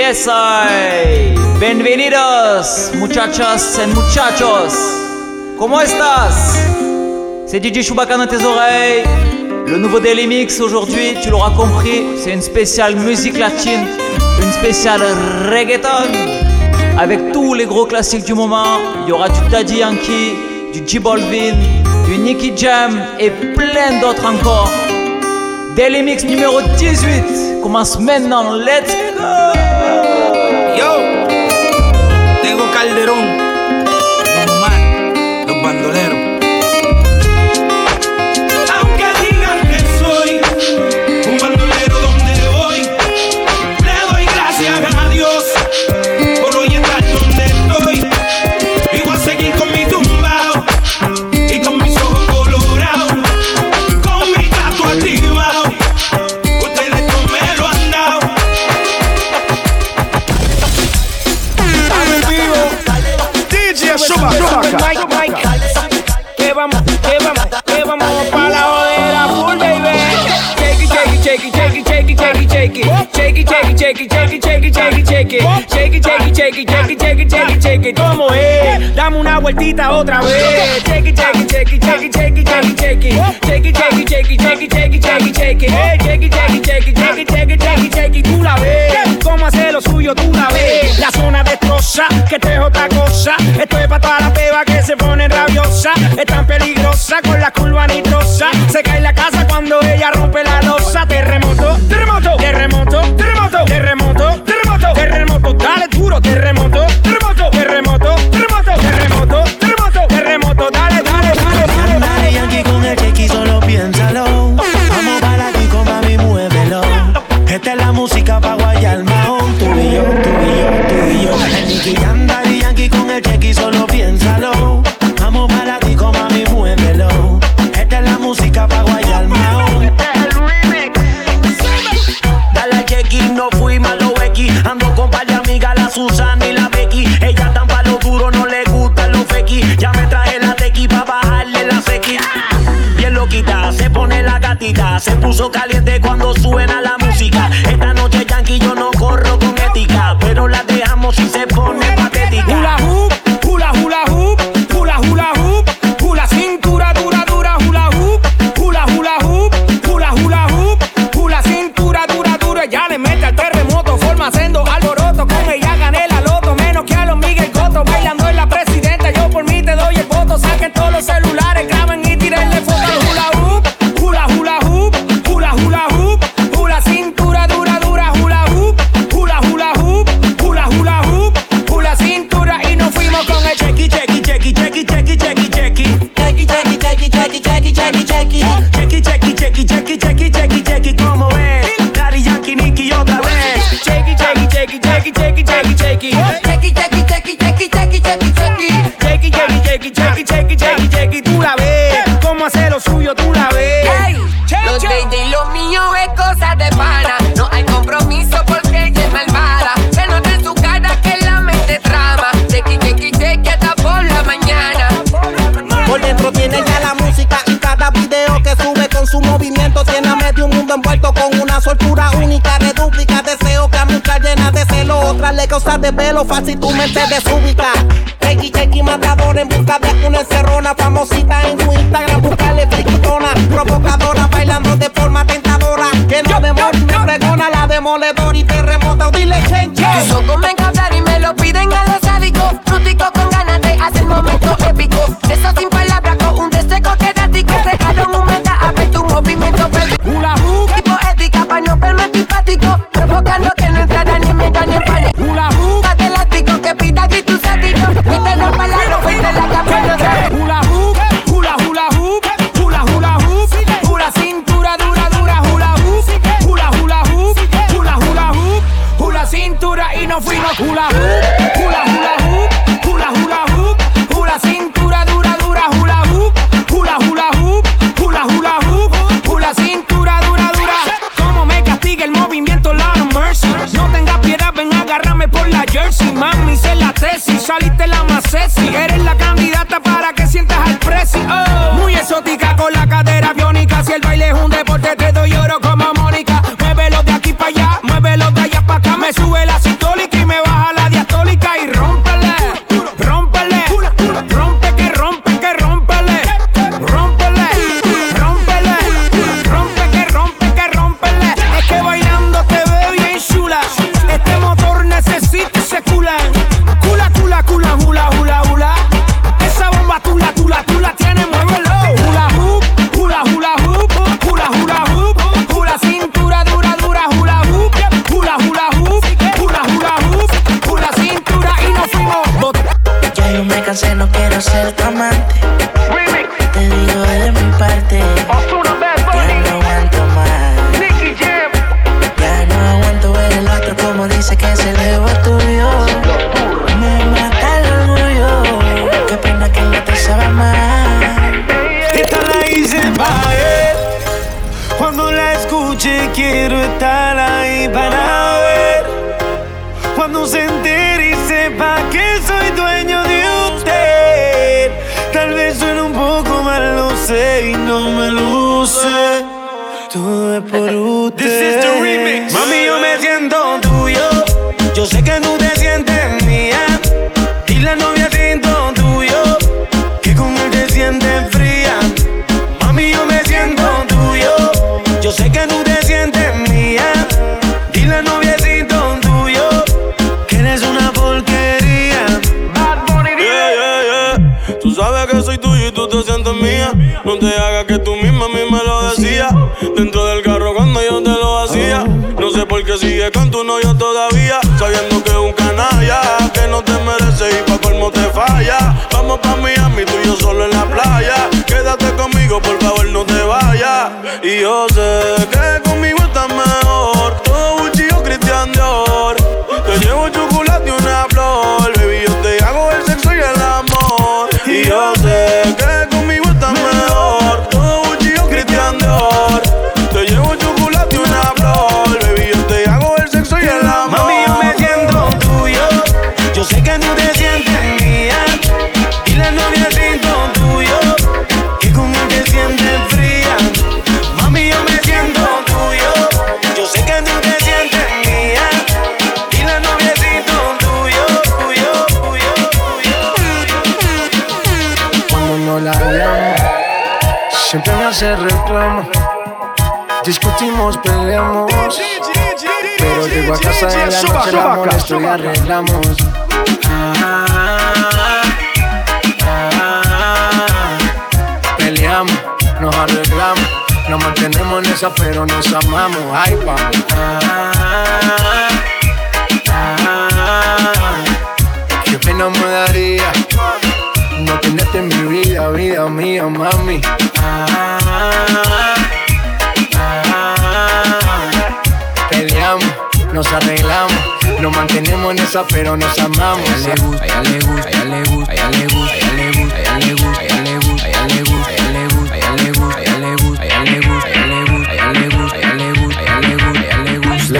Yes, I. Bienvenidos, muchachas et muchachos. Comment estás? C'est DJ Chewbacca dans tes oreilles. Le nouveau Daily Mix aujourd'hui, tu l'auras compris, c'est une spéciale musique latine, une spéciale reggaeton. Avec tous les gros classiques du moment, il y aura du Daddy Yankee, du J Balvin, du Nicky Jam et plein d'autres encore. Daily Mix numéro 18 commence maintenant. Let's go! Yo, tengo Calderón, otra vez. Chequi, chequi, chequi, chequi, chequi, chequi, chequi. Chequi, chequi, chequi, chequi, chequi, chequi, chequi. Chequi, chequi, chequi, chequi, chequi, chequi, chequi. Tú la ves. Cómo hace lo suyo, tú la ves. La zona destroza, que te es otra cosa. Esto es para toda la peba que se pone rabiosa. Es tan peligrosa con la curva nitrosa. Se cae la casa cuando ella rompe la losa. Terremoto, terremoto, terremoto, terremoto, terremoto, terremoto, terremoto. Dale duro, terremoto. Se pone la gatita. Se puso caliente cuando suena la música. Esta noche Yankee yo no corro con ética. Pero la dejamos si se pone checky, checky, como es. Daddy Yankee, Nicky otra vez. Checky, checky, checky, checky, checky, checky, checky. Checky, checky, checky, checky, checky, checky, checky. Checky, checky, checky, checky, checky, checky, checky. Tú la ves, cómo hace lo suyo, tú la ves. Mundo envuelto con una soltura única de dúplica. Deseo que a muchas llenas de celo, otras le causa de pelo, fácil tu mente desubica. Chequi, chequi, matador en busca de una encerrona famosita en su Instagram, buscarle friquitona, provocadora, bailando de forma tentadora. Que no demora, me pregona la demoledora y terremoto, dile. Tus ojos me encantan y me lo piden a los sádicos. Frutico con ganas de hacer momento épico. Eso sin mami, sé la tesis, saliste la más sexy, ser tu amante. Te digo de mi parte. Te hagas que tú misma a mí me lo decías. Dentro del carro cuando yo te lo hacía. No sé por qué sigues con tu novio todavía. Sabiendo que es un canalla. Que no te merece y pa' colmo te falla. Vamos pa' Miami, tú y yo solo en la playa. Quédate conmigo, por favor, no te vayas. Y yo sé que hace reclamo. Discutimos, peleamos. Pero llego a casa de la noche, la molesto y arreglamos. Ah, ah, Peleamos, nos arreglamos. Nos mantenemos en esa, pero nos amamos. Ay, vamos. Nos mantenemos en esa, pero nos amamos. A ella le gusta, a ella le gusta, a ella le gusta, a ella le gusta, a ella le gusta, a ella le gusta, a ella le gusta, a ella le gusta, a ella le gusta, a ella le gusta, a ella le gusta, a ella le gusta, a ella le gusta, a ella le gusta, a ella le gusta, a ella le gusta, a ella le gusta.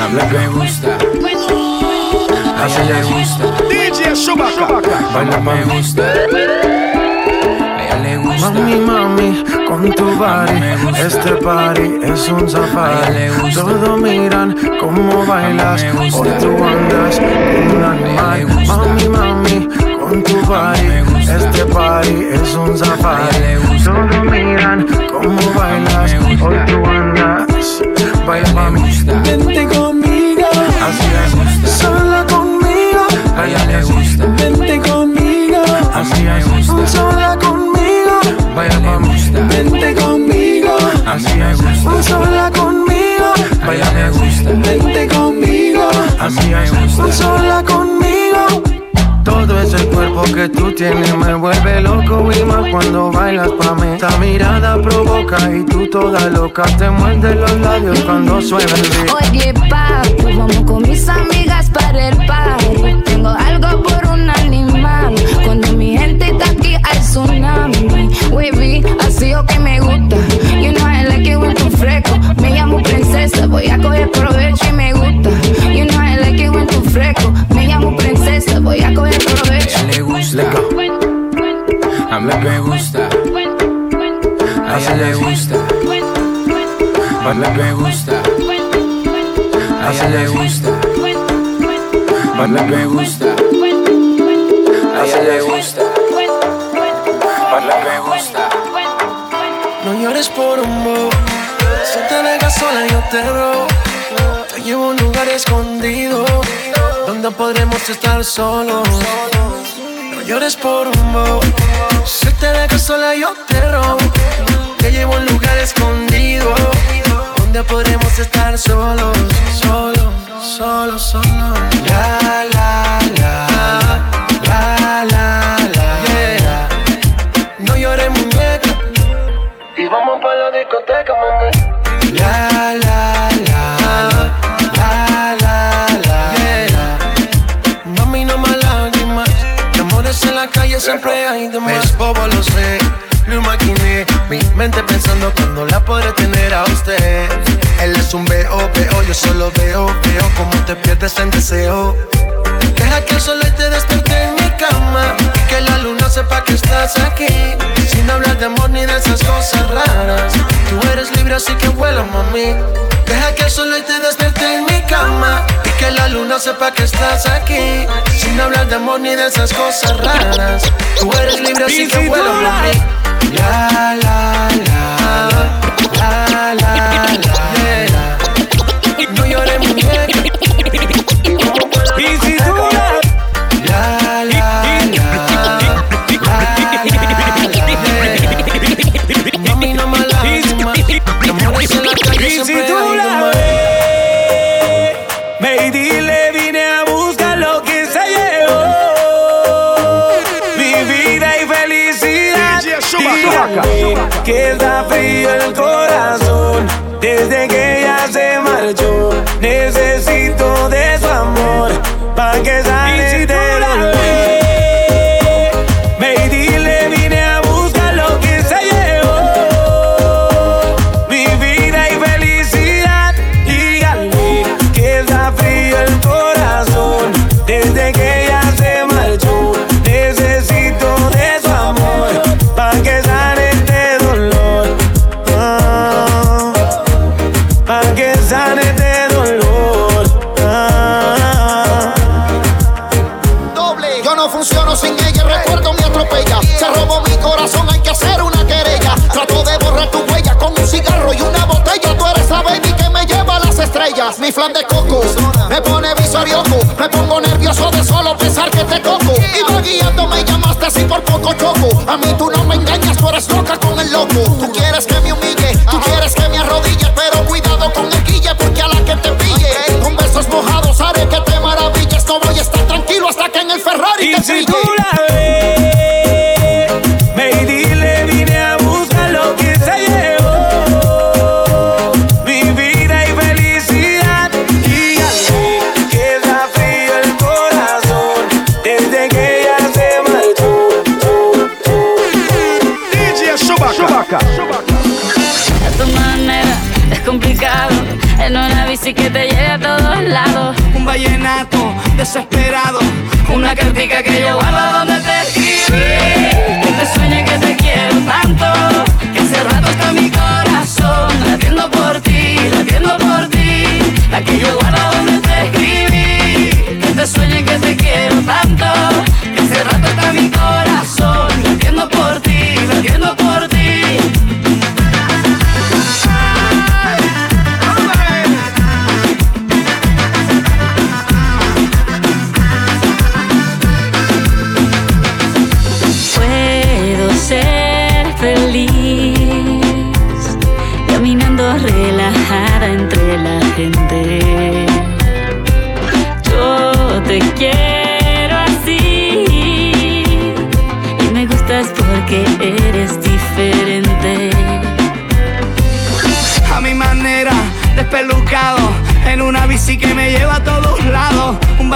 A mí me gusta. A ella le gusta. DJ Chewbacca. Baila me gusta. A ella le gusta. Mami, mami, con tu body. Este party es un safari. Todos miran cómo bailas. Hoy tú andas conmigo. Así es. Sola conmigo. Vaya me gusta. Vente conmigo. Así es. Sola conmigo. Todo ese cuerpo que tú tienes me vuelve loco y más cuando bailas pa' mí. Esta mirada provoca y tú toda loca te muerde los labios cuando suena el beat. Oye, papi, vamos con mis amigas para el party. Tengo algo por un Me gusta. A ella le gusta. Me gusta. A ella le gusta. Me gusta. No llores por un bobo. Si te dejas sola yo te robo. Te llevo a un lugar escondido donde podremos estar solos. No llores por un bobo. Si te dejas sola yo te robo. Te llevo a un lugar escondido donde podremos estar solos, solos, solos, solos. La, la, la, la, la, la, yeah. No llores, muñeca. Y vamos para la discoteca, mami. La, la, la, la, la, la, yeah. Mami, no más lágrimas. Amores en la calle siempre hay de más. Es bobo, lo sé lo imaginé. Mi mente pensando cuando la podré tener a usted. Es un B.O.B.O. yo solo veo, veo como te pierdes en deseo. Deja que el sol te despierte en mi cama. Que la luna sepa que estás aquí. Sin hablar de amor ni de esas cosas raras. Tú eres libre, así que vuela, mami. Deja que el sol te despierte en mi cama. Y que la luna sepa que estás aquí. Sin hablar de amor ni de esas cosas raras. Tú eres libre, así que vuela, mami. La, la, la. La, la, la. En la De coco me pone visorioco. Me pongo nervioso de solo pensar que te toco. Iba guiando, me llamaste así por poco choco. A mí tú no me engañas, tú eres loca con el loco. Tú quieres que me humille, tú quieres que que te lleve a todos lados. Un vallenato desesperado, Una cartica que yo guardo donde te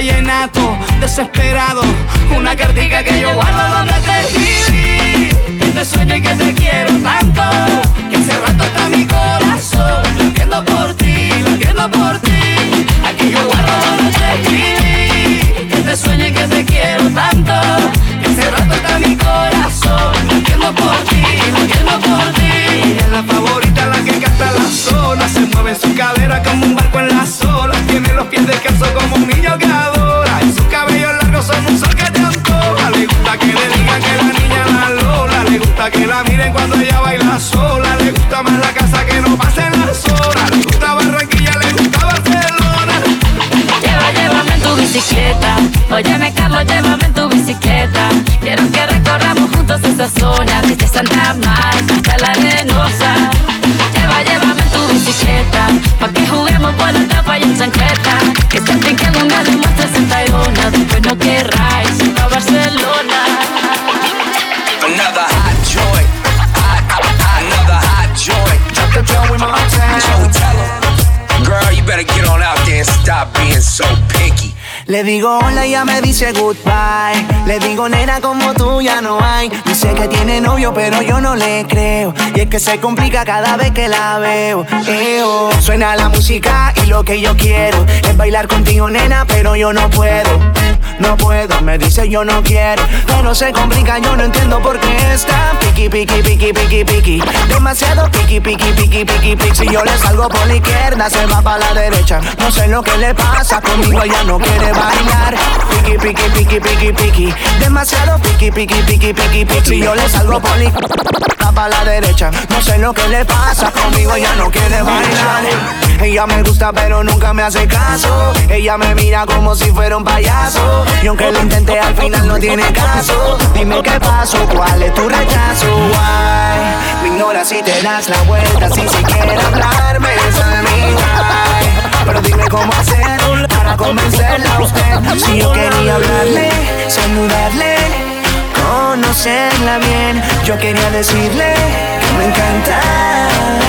vallenato desesperado, una cartica que yo guardo donde te escribí. Que te sueño y que te quiero tanto, que hace rato está mi corazón. Latiendo por ti, latiendo por ti. Aquí yo guardo donde te escribí. Que te sueño y que te quiero tanto, que hace rato está mi corazón. Latiendo por ti, latiendo por ti. Ella es la favorita, la que canta la zona. Se mueve en su cadera como un barco en las olas. Pies descalzos como un niño que adora. Y sus cabellos largos son un sol que te antoja. Le gusta que le digan que la niña la lola. Le gusta que la miren cuando ella baila sola. Le gusta más la casa que no pasen las horas. Le gusta Barranquilla, le gusta Barcelona. Lleva, llévame en tu bicicleta. Óyeme, Carlos, llévame en tu bicicleta. Quiero que recorramos juntos esa zona. Desde Santa Marta hasta la Arenosa. No querráis a Barcelona. Another hot joint. Another hot joint. Drop the drum with my time. Joe, tell 'em. Girl, you better get on out there and stop being so picky. Le digo hola y ya me dice goodbye. Le digo nena como tú ya no hay. Dice que tiene novio pero yo no le creo. Y es que se complica cada vez que la veo. Eo. Suena la música y lo que yo quiero es bailar contigo nena pero yo no puedo. No puedo, me dice yo no quiero. Pero se complica, yo no entiendo por qué está piqui, piqui, piqui, piqui, piqui. Demasiado piqui, piqui, piqui, piqui, piqui. Si yo le salgo por la izquierda, se va para la derecha. No sé lo que le pasa, conmigo ella no quiere bailar. Piqui, piqui, piqui, piqui, piqui. Demasiado piqui, piqui, piqui, piqui, piqui. Si yo le salgo por la izquierda, para la derecha. No sé lo que le pasa, conmigo ella no quiere bailar. Ella me gusta, pero nunca me hace caso. Ella me mira como si fuera un payaso. Y aunque lo intenté, al final no tiene caso. Dime qué pasó, cuál es tu rechazo. Why? Me ignoras y te das la vuelta sin siquiera hablarme. Pero dime cómo hacer para convencerla a usted. Si yo quería hablarle, saludarle, conocerla bien. Yo quería decirle que me encanta.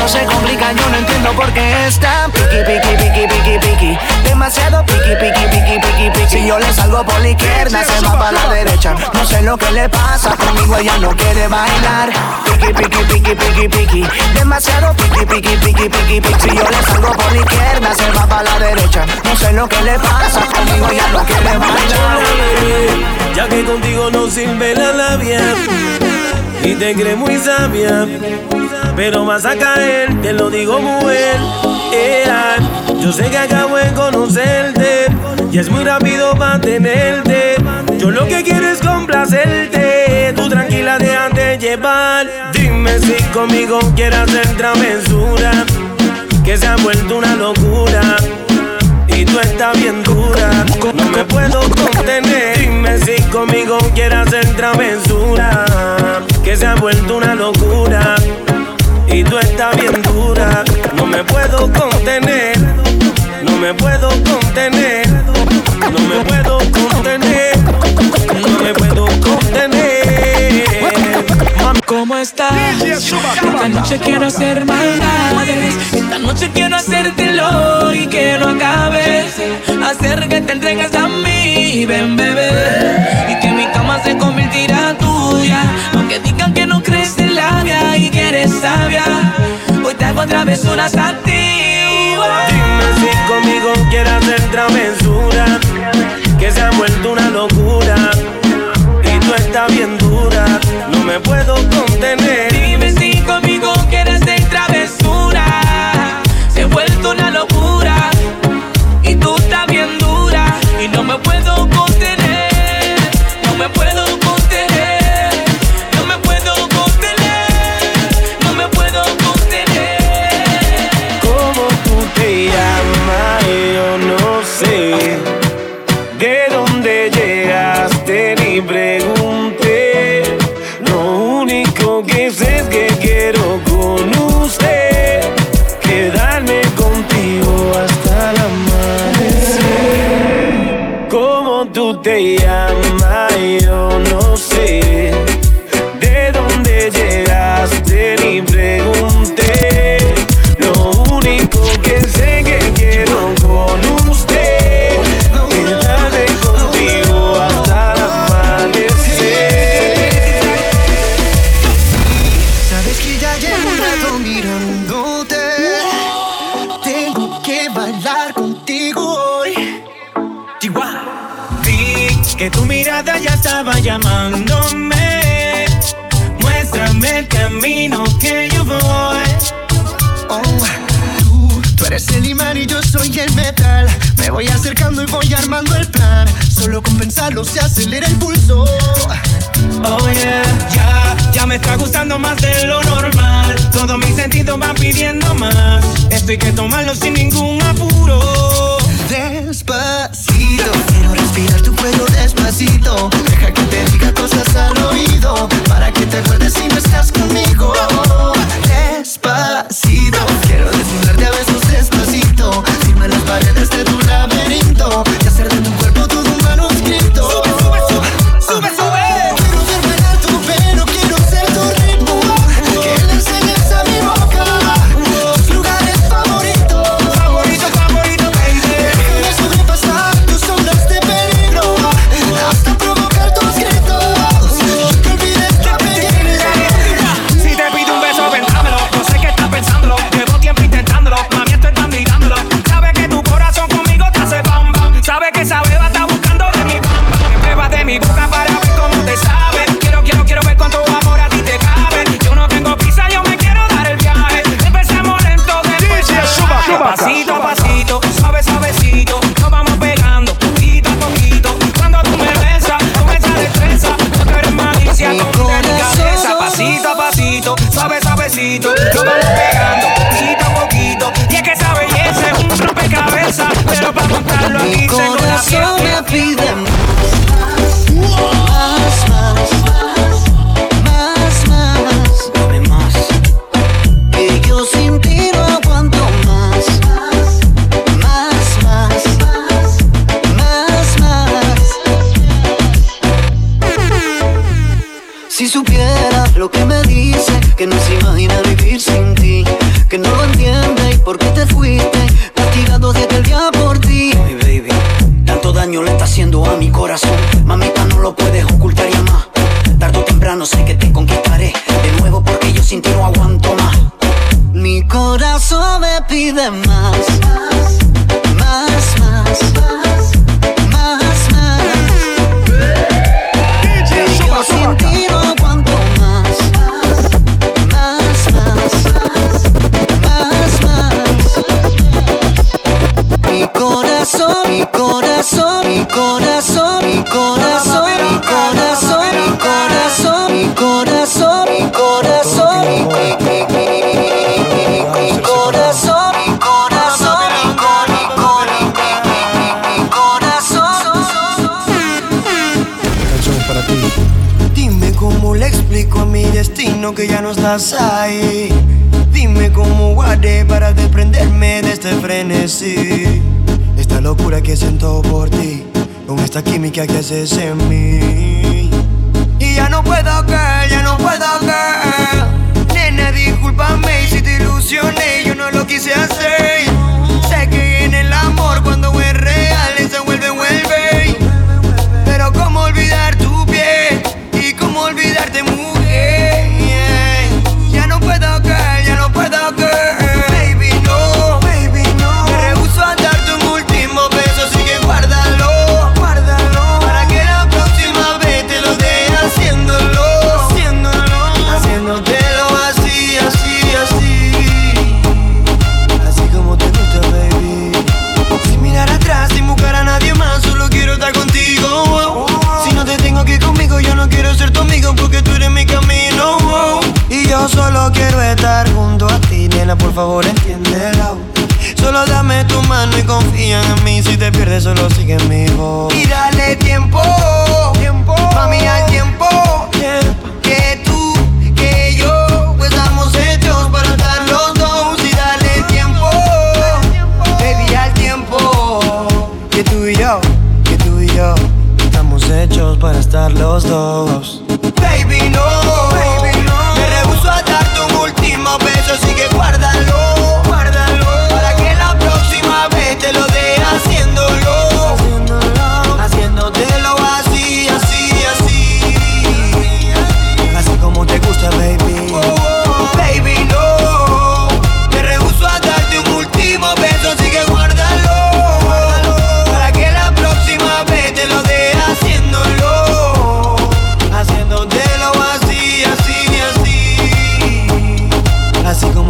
No se complica, yo no entiendo por qué está piqui, piqui, piqui, piqui, piqui. Demasiado piqui, piqui, piqui, piqui, piqui. Si yo le salgo por la izquierda, se va para la derecha. No sé lo que le pasa, conmigo ella no quiere bailar. Piqui, piqui, piqui, piqui, piqui. Demasiado piqui, piqui, piqui, piqui, piqui. Si yo le salgo por la izquierda, se va para la derecha. No sé lo que le pasa, conmigo ella no quiere bailar. Ya que contigo no sirve la labia y te crees muy sabia, pero vas a caer, te lo digo mujer. Ea, yo sé que acabo de conocerte y es muy rápido mantenerte. Yo lo que quiero es complacerte, tú tranquila déjate llevar. Dime si conmigo quieres hacer travesura, que se ha vuelto una locura. Y tú estás bien dura, no me puedo contener. Dime si conmigo quieres hacer travesura, que se ha vuelto una locura. Y tú estás bien dura, no me puedo contener. No me puedo contener, no me puedo contener, no me puedo ¿Cómo estás? Esta noche quiero hacer maldades. Esta noche quiero hacértelo y que no acabes. Hacer que te entregues a mí, ven bebé. Y que mi cama se convertirá tuya. Aunque digan que no crees en la vida y que eres sabia. Hoy te hago travesuras a ti. Dime si conmigo quieres hacer travesura, que se ha vuelto una locura. Y tú estás no me puedo contener. Te Me voy acercando y voy armando el plan. Solo con pensarlo se acelera el pulso. Oh yeah, ya, ya me está gustando más de lo normal. Todos mis sentidos van pidiendo más. Esto hay que tomarlo sin ningún apuro. Despacito, quiero respirar tu cuello despacito. Deja que te diga cosas al oído. Para que te acuerdes si no estás conmigo. Despacito, paredes de tu laberinto. Dime cómo guardé para desprenderme de este frenesí. Esta locura que siento por ti, con esta química que haces en mí. Y ya no puedo caer, ya no puedo caer. Nena, discúlpame si te ilusioné, yo no Si te pierdes, solo sigue mi voz. Y dale tiempo, tiempo, mami, al tiempo. Que tú, que yo, pues estamos hechos para estar los dos. Y dale tiempo, baby, al tiempo. Que tú y yo, que tú y yo, estamos hechos para estar los dos.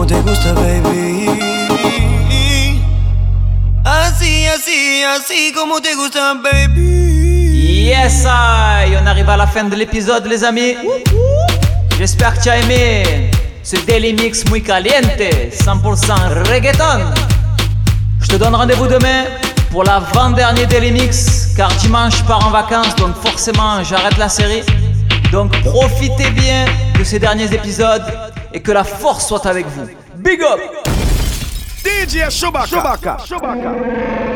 Como baby. Así como te gusta, baby. Yes, I. on arrive à la fin de l'épisode, les amis. J'espère que tu as aimé ce Daily Mix muy caliente, 100% reggaeton. Je te donne rendez-vous demain pour l'avant-dernier Daily Mix, car dimanche je pars en vacances, donc forcément j'arrête la série. Donc profitez bien de ces derniers épisodes et que la force soit avec vous. Big up! DJ Chewbacca. Chewbacca. Chewbacca.